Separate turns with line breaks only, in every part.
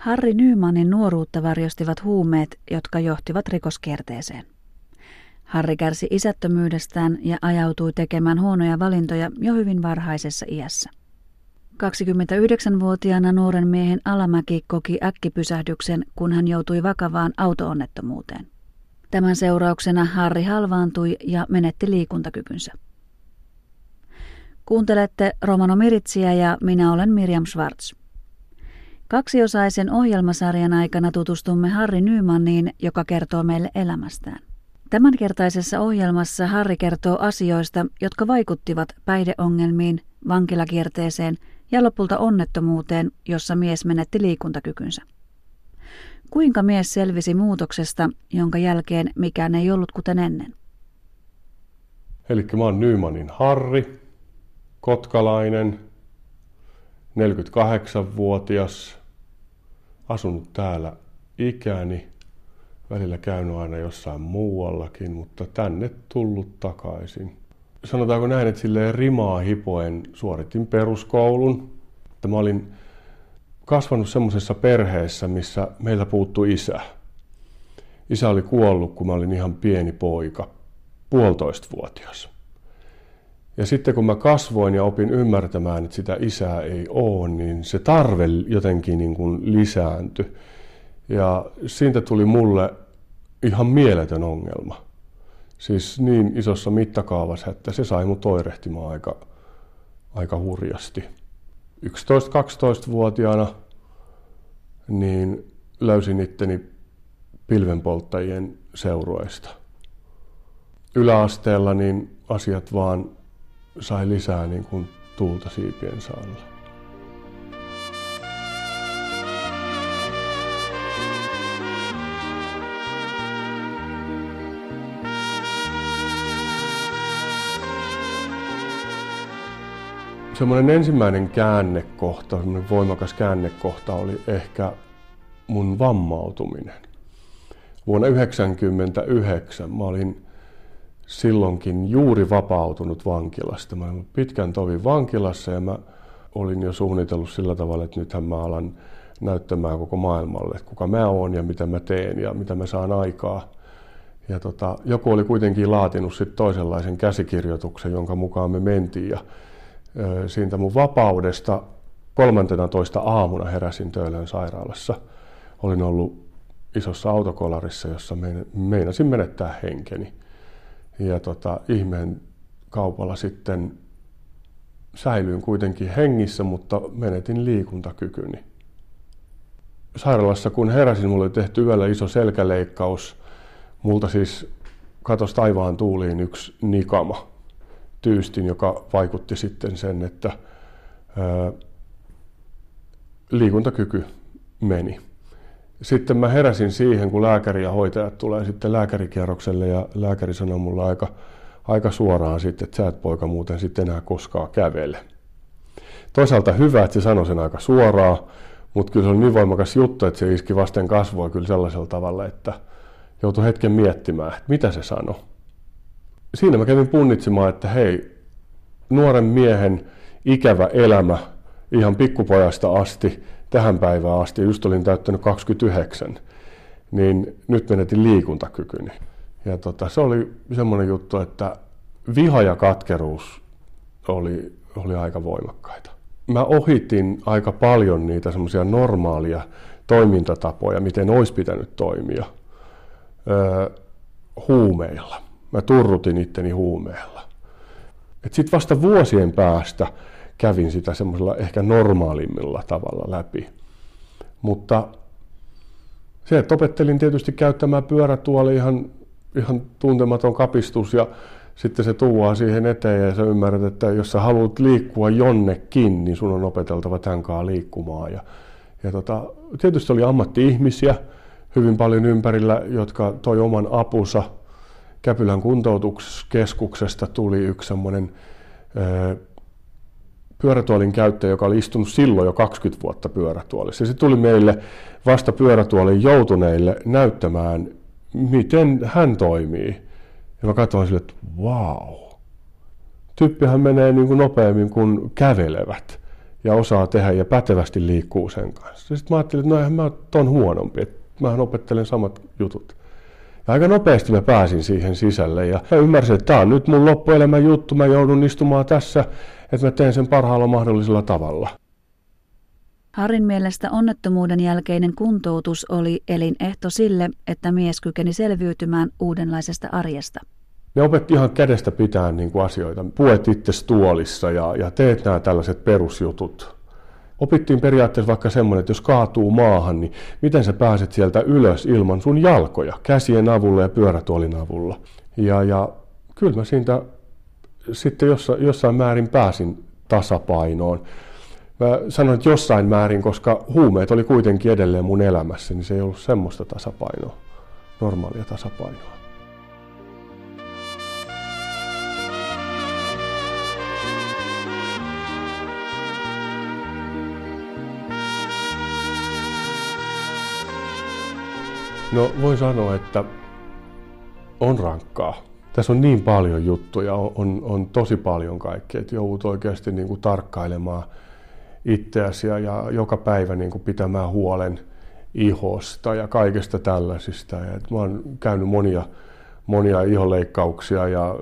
Harri Nymanin nuoruutta varjostivat huumeet, jotka johtivat rikoskierteeseen. Harri kärsi isättömyydestään ja ajautui tekemään huonoja valintoja jo hyvin varhaisessa iässä. 29-vuotiaana nuoren miehen alamäki koki äkkipysähdyksen, kun hän joutui vakavaan autoonnettomuuteen. Tämän seurauksena Harri halvaantui ja menetti liikuntakykynsä. Kuuntelette Romano Miritsiä ja minä olen Miriam Schwartz. Kaksiosaisen ohjelmasarjan aikana tutustumme Harri Nymanniin, joka kertoo meille elämästään. Tämänkertaisessa ohjelmassa Harri kertoo asioista, jotka vaikuttivat päihdeongelmiin, vankilakierteeseen ja lopulta onnettomuuteen, jossa mies menetti liikuntakykynsä. Kuinka mies selvisi muutoksesta, jonka jälkeen mikään ei ollut kuten ennen?
Eli mä oon Nymanin Harri, kotkalainen, 48-vuotias, asunut täällä ikäni, välillä käynyt aina jossain muuallakin, mutta tänne tullut takaisin. Sanotaanko näin, että silleen rimaa hipoen suoritin peruskoulun. Että mä olin kasvanut semmoisessa perheessä, missä meillä puuttui isä. Isä oli kuollut, kun mä olin ihan pieni poika, puolitoistavuotias. Ja sitten kun mä kasvoin ja opin ymmärtämään, että sitä isää ei ole, niin se tarve jotenkin niin kuin lisääntyi. Ja siitä tuli mulle ihan mieletön ongelma. Siis niin isossa mittakaavassa, että se sai mut oirehtimaan aika, aika hurjasti. 11-12-vuotiaana niin löysin itteni pilvenpolttajien seurueista. Yläasteella niin asiat vaan sai lisää niin kuin tuulta siipien saalla. Semmoinen ensimmäinen käännekohta, semmoinen voimakas käännekohta oli ehkä mun vammautuminen. Vuonna 1999 mä olin silloinkin juuri vapautunut vankilasta. Mä olin pitkän tovin vankilassa ja mä olin jo suunnitellut sillä tavalla, että nythän mä alan näyttämään koko maailmalle, että kuka mä oon ja mitä mä teen ja mitä mä saan aikaa. Ja tota, joku oli kuitenkin laatinut sit toisenlaisen käsikirjoituksen, jonka mukaan me mentiin. Ja ö, siitä mun vapaudesta 13 aamuna heräsin Töölön sairaalassa. Olin ollut isossa autokolarissa, jossa meinasin menettää henkeni ja tota, ihmeen kaupalla sitten säilyin kuitenkin hengissä, mutta menetin liikuntakykyni. Sairaalassa kun heräsin, mulle oli tehty yöllä iso selkäleikkaus. Multa siis katosi taivaan tuuliin yksi nikama tyystin, joka vaikutti sitten sen, että ää, liikuntakyky meni. Sitten mä heräsin siihen, kun lääkäri ja hoitajat tulee sitten lääkärikierrokselle ja lääkäri sanoi mulle aika, aika suoraan sitten, että sä et poika muuten sitten enää koskaan kävele. Toisaalta hyvä, että se sanoi sen aika suoraan, mutta kyllä se oli niin voimakas juttu, että se iski vasten kasvoa kyllä sellaisella tavalla, että joutui hetken miettimään, että mitä se sanoi. Siinä mä kävin punnitsemaan, että hei, nuoren miehen ikävä elämä ihan pikkupojasta asti tähän päivään asti, just olin täyttänyt 29, niin nyt menetin liikuntakykyni. Ja tota, se oli semmoinen juttu, että viha ja katkeruus oli, oli aika voimakkaita. Mä ohitin aika paljon niitä semmoisia normaalia toimintatapoja, miten olisi pitänyt toimia öö, huumeilla. Mä turrutin itteni huumeilla. Sitten vasta vuosien päästä kävin sitä semmoisella ehkä normaalimmilla tavalla läpi. Mutta se, että opettelin tietysti käyttämään pyörätuoli ihan, ihan tuntematon kapistus ja sitten se tuuaa siihen eteen ja sä ymmärrät, että jos sä haluat liikkua jonnekin, niin sun on opeteltava tämän kanssa liikkumaan. Ja, ja tota, tietysti oli ammatti-ihmisiä hyvin paljon ympärillä, jotka toi oman apunsa. Käpylän kuntoutuskeskuksesta tuli yksi semmoinen pyörätuolin käyttäjä, joka oli istunut silloin jo 20 vuotta pyörätuolissa. se tuli meille vasta pyörätuolin joutuneille näyttämään, miten hän toimii. Ja mä katsoin sille, että wow. Tyyppihän menee niin kuin nopeammin kuin kävelevät. ja osaa tehdä ja pätevästi liikkuu sen kanssa. Sitten mä ajattelin, että no eihän mä ton huonompi, että mähän opettelen samat jutut. Ja aika nopeasti mä pääsin siihen sisälle ja mä ymmärsin, että tämä on nyt mun loppuelämän juttu, mä joudun istumaan tässä, että mä teen sen parhaalla mahdollisella tavalla.
Harin mielestä onnettomuuden jälkeinen kuntoutus oli elinehto sille, että mies kykeni selviytymään uudenlaisesta arjesta.
Ne opetti ihan kädestä pitää niin kuin asioita. Puet itse tuolissa ja, ja teet nämä tällaiset perusjutut. Opittiin periaatteessa vaikka semmoinen, että jos kaatuu maahan, niin miten sä pääset sieltä ylös ilman sun jalkoja, käsien avulla ja pyörätuolin avulla. Ja, ja kyllä mä siitä sitten jossain, jossain määrin pääsin tasapainoon. Mä sanoin, että jossain määrin, koska huumeet oli kuitenkin edelleen mun elämässä, niin se ei ollut semmoista tasapainoa, normaalia tasapainoa. No voin sanoa, että on rankkaa. Tässä on niin paljon juttuja, on, on tosi paljon kaikkea, että joudut oikeasti niin kuin tarkkailemaan itseäsi ja, ja joka päivä niin kuin pitämään huolen ihosta ja kaikesta tällaisista. Ja, että mä oon käynyt monia, monia iholeikkauksia ja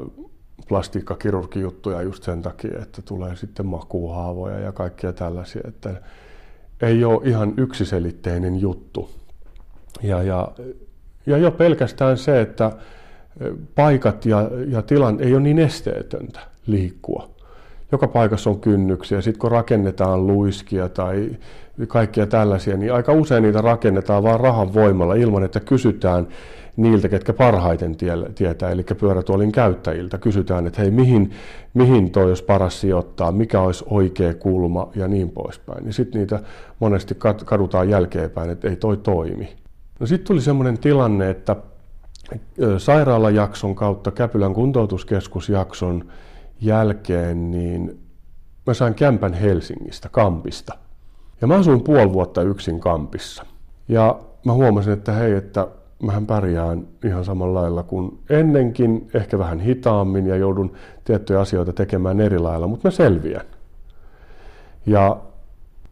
plastiikkakirurgijuttuja just sen takia, että tulee sitten makuuhaavoja ja kaikkia tällaisia. Että ei ole ihan yksiselitteinen juttu. Ja, ja, ja jo pelkästään se, että paikat ja, ja tilan ei ole niin esteetöntä liikkua. Joka paikassa on kynnyksiä. Sitten kun rakennetaan luiskia tai kaikkia tällaisia, niin aika usein niitä rakennetaan vain rahan voimalla ilman, että kysytään niiltä, ketkä parhaiten tietää, eli pyörätuolin käyttäjiltä. Kysytään, että hei, mihin, mihin toi olisi paras sijoittaa, mikä olisi oikea kulma ja niin poispäin. Niin sitten niitä monesti kadutaan jälkeenpäin, että ei toi toimi. No sitten tuli semmoinen tilanne, että sairaalajakson kautta Käpylän kuntoutuskeskusjakson jälkeen, niin mä sain kämpän Helsingistä, Kampista. Ja mä asuin puoli vuotta yksin Kampissa. Ja mä huomasin, että hei, että mähän pärjään ihan samalla lailla kuin ennenkin, ehkä vähän hitaammin ja joudun tiettyjä asioita tekemään eri lailla, mutta mä selviän. Ja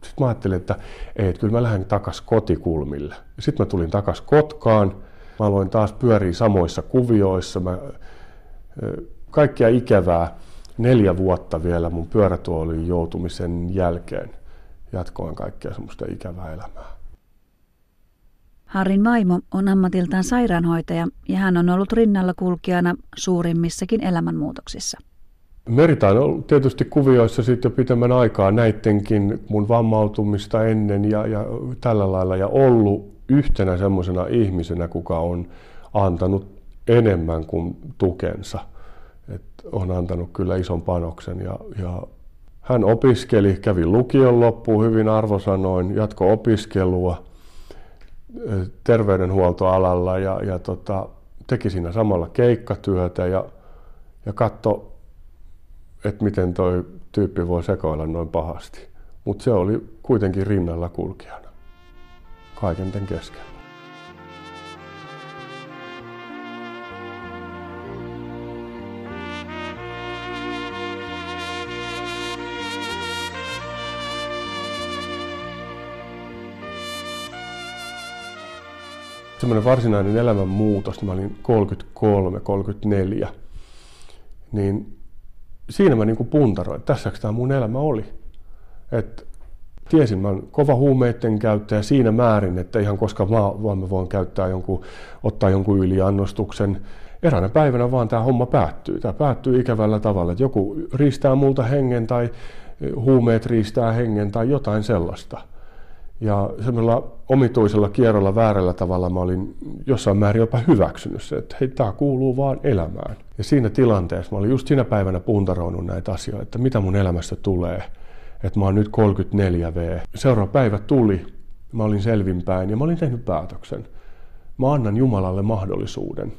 sitten mä ajattelin, että ei, että kyllä mä lähden takas kotikulmille. Sitten mä tulin takas Kotkaan. Mä aloin taas pyöriä samoissa kuvioissa. Mä, kaikkia ikävää neljä vuotta vielä mun pyörätuoliin joutumisen jälkeen jatkoin kaikkea semmoista ikävää elämää.
Harin vaimo on ammatiltaan sairaanhoitaja ja hän on ollut rinnalla kulkijana suurimmissakin elämänmuutoksissa.
Merita on ollut tietysti kuvioissa sitten jo pitemmän aikaa näittenkin mun vammautumista ennen ja, ja tällä lailla ja ollut yhtenä semmoisena ihmisenä, kuka on antanut enemmän kuin tukensa. Et on antanut kyllä ison panoksen ja, ja hän opiskeli, kävi lukion loppuun hyvin arvosanoin, jatko opiskelua terveydenhuoltoalalla ja, ja tota, teki siinä samalla keikkatyötä ja, ja katso että miten toi tyyppi voi sekoilla noin pahasti. Mutta se oli kuitenkin rinnalla kulkijana kaiken tämän keskellä. semmoinen varsinainen elämänmuutos, mä olin 33, 34, niin siinä mä niin puntaroin, että tässäks tämä mun elämä oli. Et tiesin, mä olen kova huumeiden käyttäjä siinä määrin, että ihan koska mä, vaan mä voin käyttää jonkun, ottaa jonkun yliannostuksen. Eräänä päivänä vaan tämä homma päättyy. Tämä päättyy ikävällä tavalla, että joku riistää multa hengen tai huumeet riistää hengen tai jotain sellaista. Ja semmoisella omituisella kierrolla väärällä tavalla mä olin jossain määrin jopa hyväksynyt se, että hei, tämä kuuluu vaan elämään. Ja siinä tilanteessa mä olin just siinä päivänä puntaroinut näitä asioita, että mitä mun elämästä tulee. Että mä oon nyt 34V. Seuraava päivä tuli, mä olin selvinpäin ja mä olin tehnyt päätöksen. Mä annan Jumalalle mahdollisuuden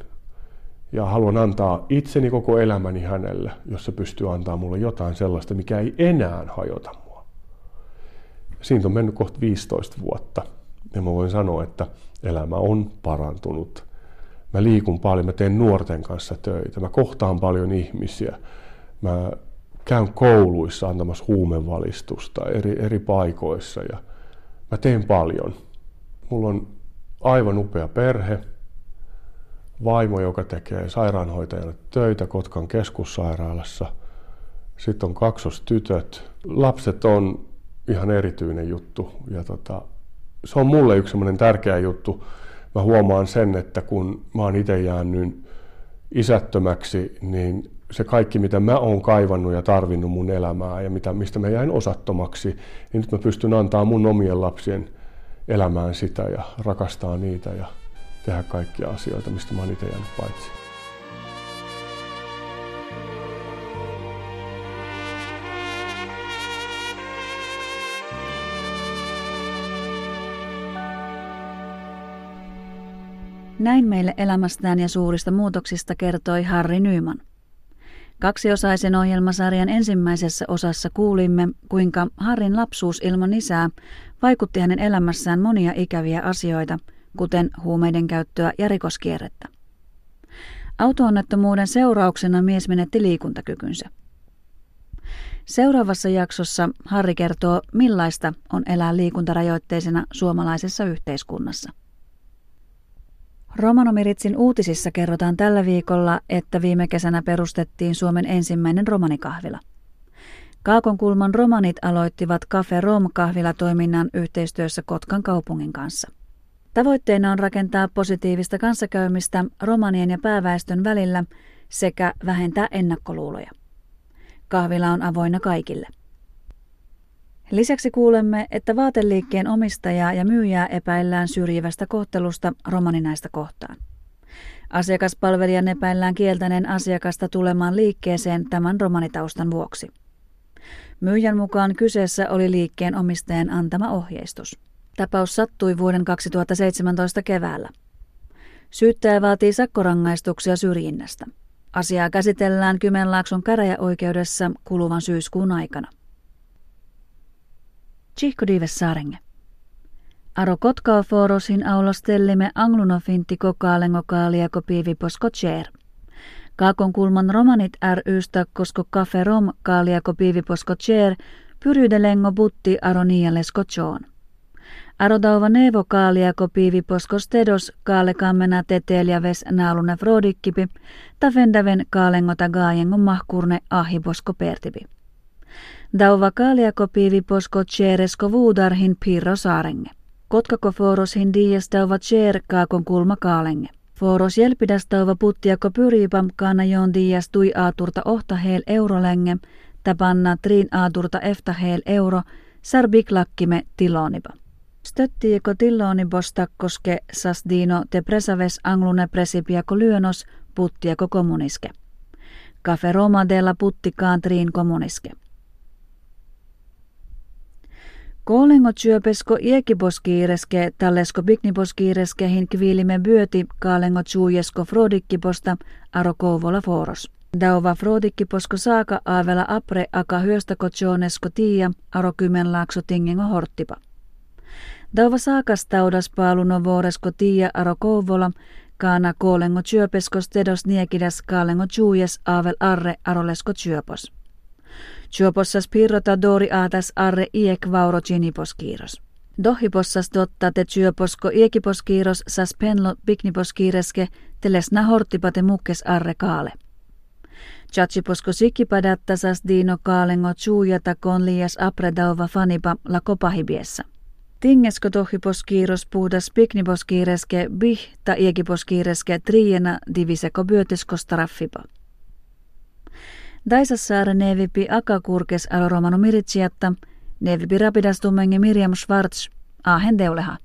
ja haluan antaa itseni koko elämäni hänelle, jos se pystyy antaa mulle jotain sellaista, mikä ei enää hajota siitä on mennyt kohta 15 vuotta. Ja mä voin sanoa, että elämä on parantunut. Mä liikun paljon, mä teen nuorten kanssa töitä, mä kohtaan paljon ihmisiä. Mä käyn kouluissa antamassa huumevalistusta eri, eri paikoissa ja mä teen paljon. Mulla on aivan upea perhe, vaimo, joka tekee sairaanhoitajana töitä Kotkan keskussairaalassa. Sitten on kaksostytöt. Lapset on ihan erityinen juttu ja tota, se on mulle yksi semmoinen tärkeä juttu. Mä huomaan sen, että kun mä oon itse jäänyt isättömäksi, niin se kaikki, mitä mä oon kaivannut ja tarvinnut mun elämää ja mitä, mistä mä jäin osattomaksi, niin nyt mä pystyn antaa mun omien lapsien elämään sitä ja rakastaa niitä ja tehdä kaikkia asioita, mistä mä oon itse jäänyt paitsi.
Näin meille elämästään ja suurista muutoksista kertoi Harri Nyman. Kaksiosaisen ohjelmasarjan ensimmäisessä osassa kuulimme, kuinka Harrin lapsuus ilman isää vaikutti hänen elämässään monia ikäviä asioita, kuten huumeiden käyttöä ja rikoskierrettä. Autoonnettomuuden seurauksena mies menetti liikuntakykynsä. Seuraavassa jaksossa Harri kertoo, millaista on elää liikuntarajoitteisena suomalaisessa yhteiskunnassa. Romanomiritsin uutisissa kerrotaan tällä viikolla, että viime kesänä perustettiin Suomen ensimmäinen romanikahvila. Kaakonkulman romanit aloittivat Cafe Rom kahvilatoiminnan yhteistyössä Kotkan kaupungin kanssa. Tavoitteena on rakentaa positiivista kanssakäymistä romanien ja pääväestön välillä sekä vähentää ennakkoluuloja. Kahvila on avoinna kaikille. Lisäksi kuulemme, että vaateliikkeen omistajaa ja myyjää epäillään syrjivästä kohtelusta romaninaista kohtaan. Asiakaspalvelijan epäillään kieltäneen asiakasta tulemaan liikkeeseen tämän romanitaustan vuoksi. Myyjän mukaan kyseessä oli liikkeen omistajan antama ohjeistus. Tapaus sattui vuoden 2017 keväällä. Syyttäjä vaatii sakkorangaistuksia syrjinnästä. Asiaa käsitellään Kymenlaakson käräjäoikeudessa kuluvan syyskuun aikana. Dives sarenge. Aro kotkaa forosin aulostellimme anglunofinti kokaalengo kaaliako piiviposko tjeer. Kaakon kulman romanit rystä kosko kafe rom kaaliako piiviposko tjeer pyryydelengo butti aro nialesko tjoon. Arodauva nevo kaaliako piiviposko stedos kaale kammena tetelia ves naalune frodikkipi, ta vendäven kaalengota gaajengo mahkurne ahiposko pertipi. Dauva kaaliako piiviposko tjeeresko vuudarhin piirro saarenge. Kotkako foroshin dias dauva tjeer kaakon kulma kaalenge. Foros jelpidas dauva puttiako pyripam kaana dias tui aaturta ohta heel eurolenge, tapanna triin aaturta efta heel euro, sarbiklakkime tilonipa. Stöttieko tilloni bostakkoske sasdino te presaves anglune presipiako lyönos puttiako kommuniske. Cafe Roma della puttikaan triin kommuniske. Koolengo syöpesko iekiposkiireske, tallesko bigniposkiireske hin kviilime byöti kaalengo tsuujesko frodikkiposta aro kouvola foros. Dauva frodikkiposko saaka aavela apre aka hyöstäko tjoonesko tiia aro kymenlaakso tingengo horttipa. Dauva saakas taudas paaluno vuoresko tiia aro kouvola, kaana koolengo syöpesko stedos niekidas kaalengo tsuujes aavel arre arolesko Chuopossas pirrota dori aatas arre iek vauro giniposkiiros. Dohipossas dotta te syöposko iekiposkiiros sas penlo pikniposkiireske telesna hortipate mukkes arre kaale. Chachiposko sikkipadatta sas diino kaalengo chuujata kon liias apredauva fanipa la kopahibiessa. Tingesko tohiposkiiros puhdas pikniposkiireske bih ta iekiposkiireske triena diviseko byötesko straffipa. Daisassaare nevipi akakurkes aloromano miritsiatta, nevipi rapidastumenge Miriam Schwartz, ahen deuleha.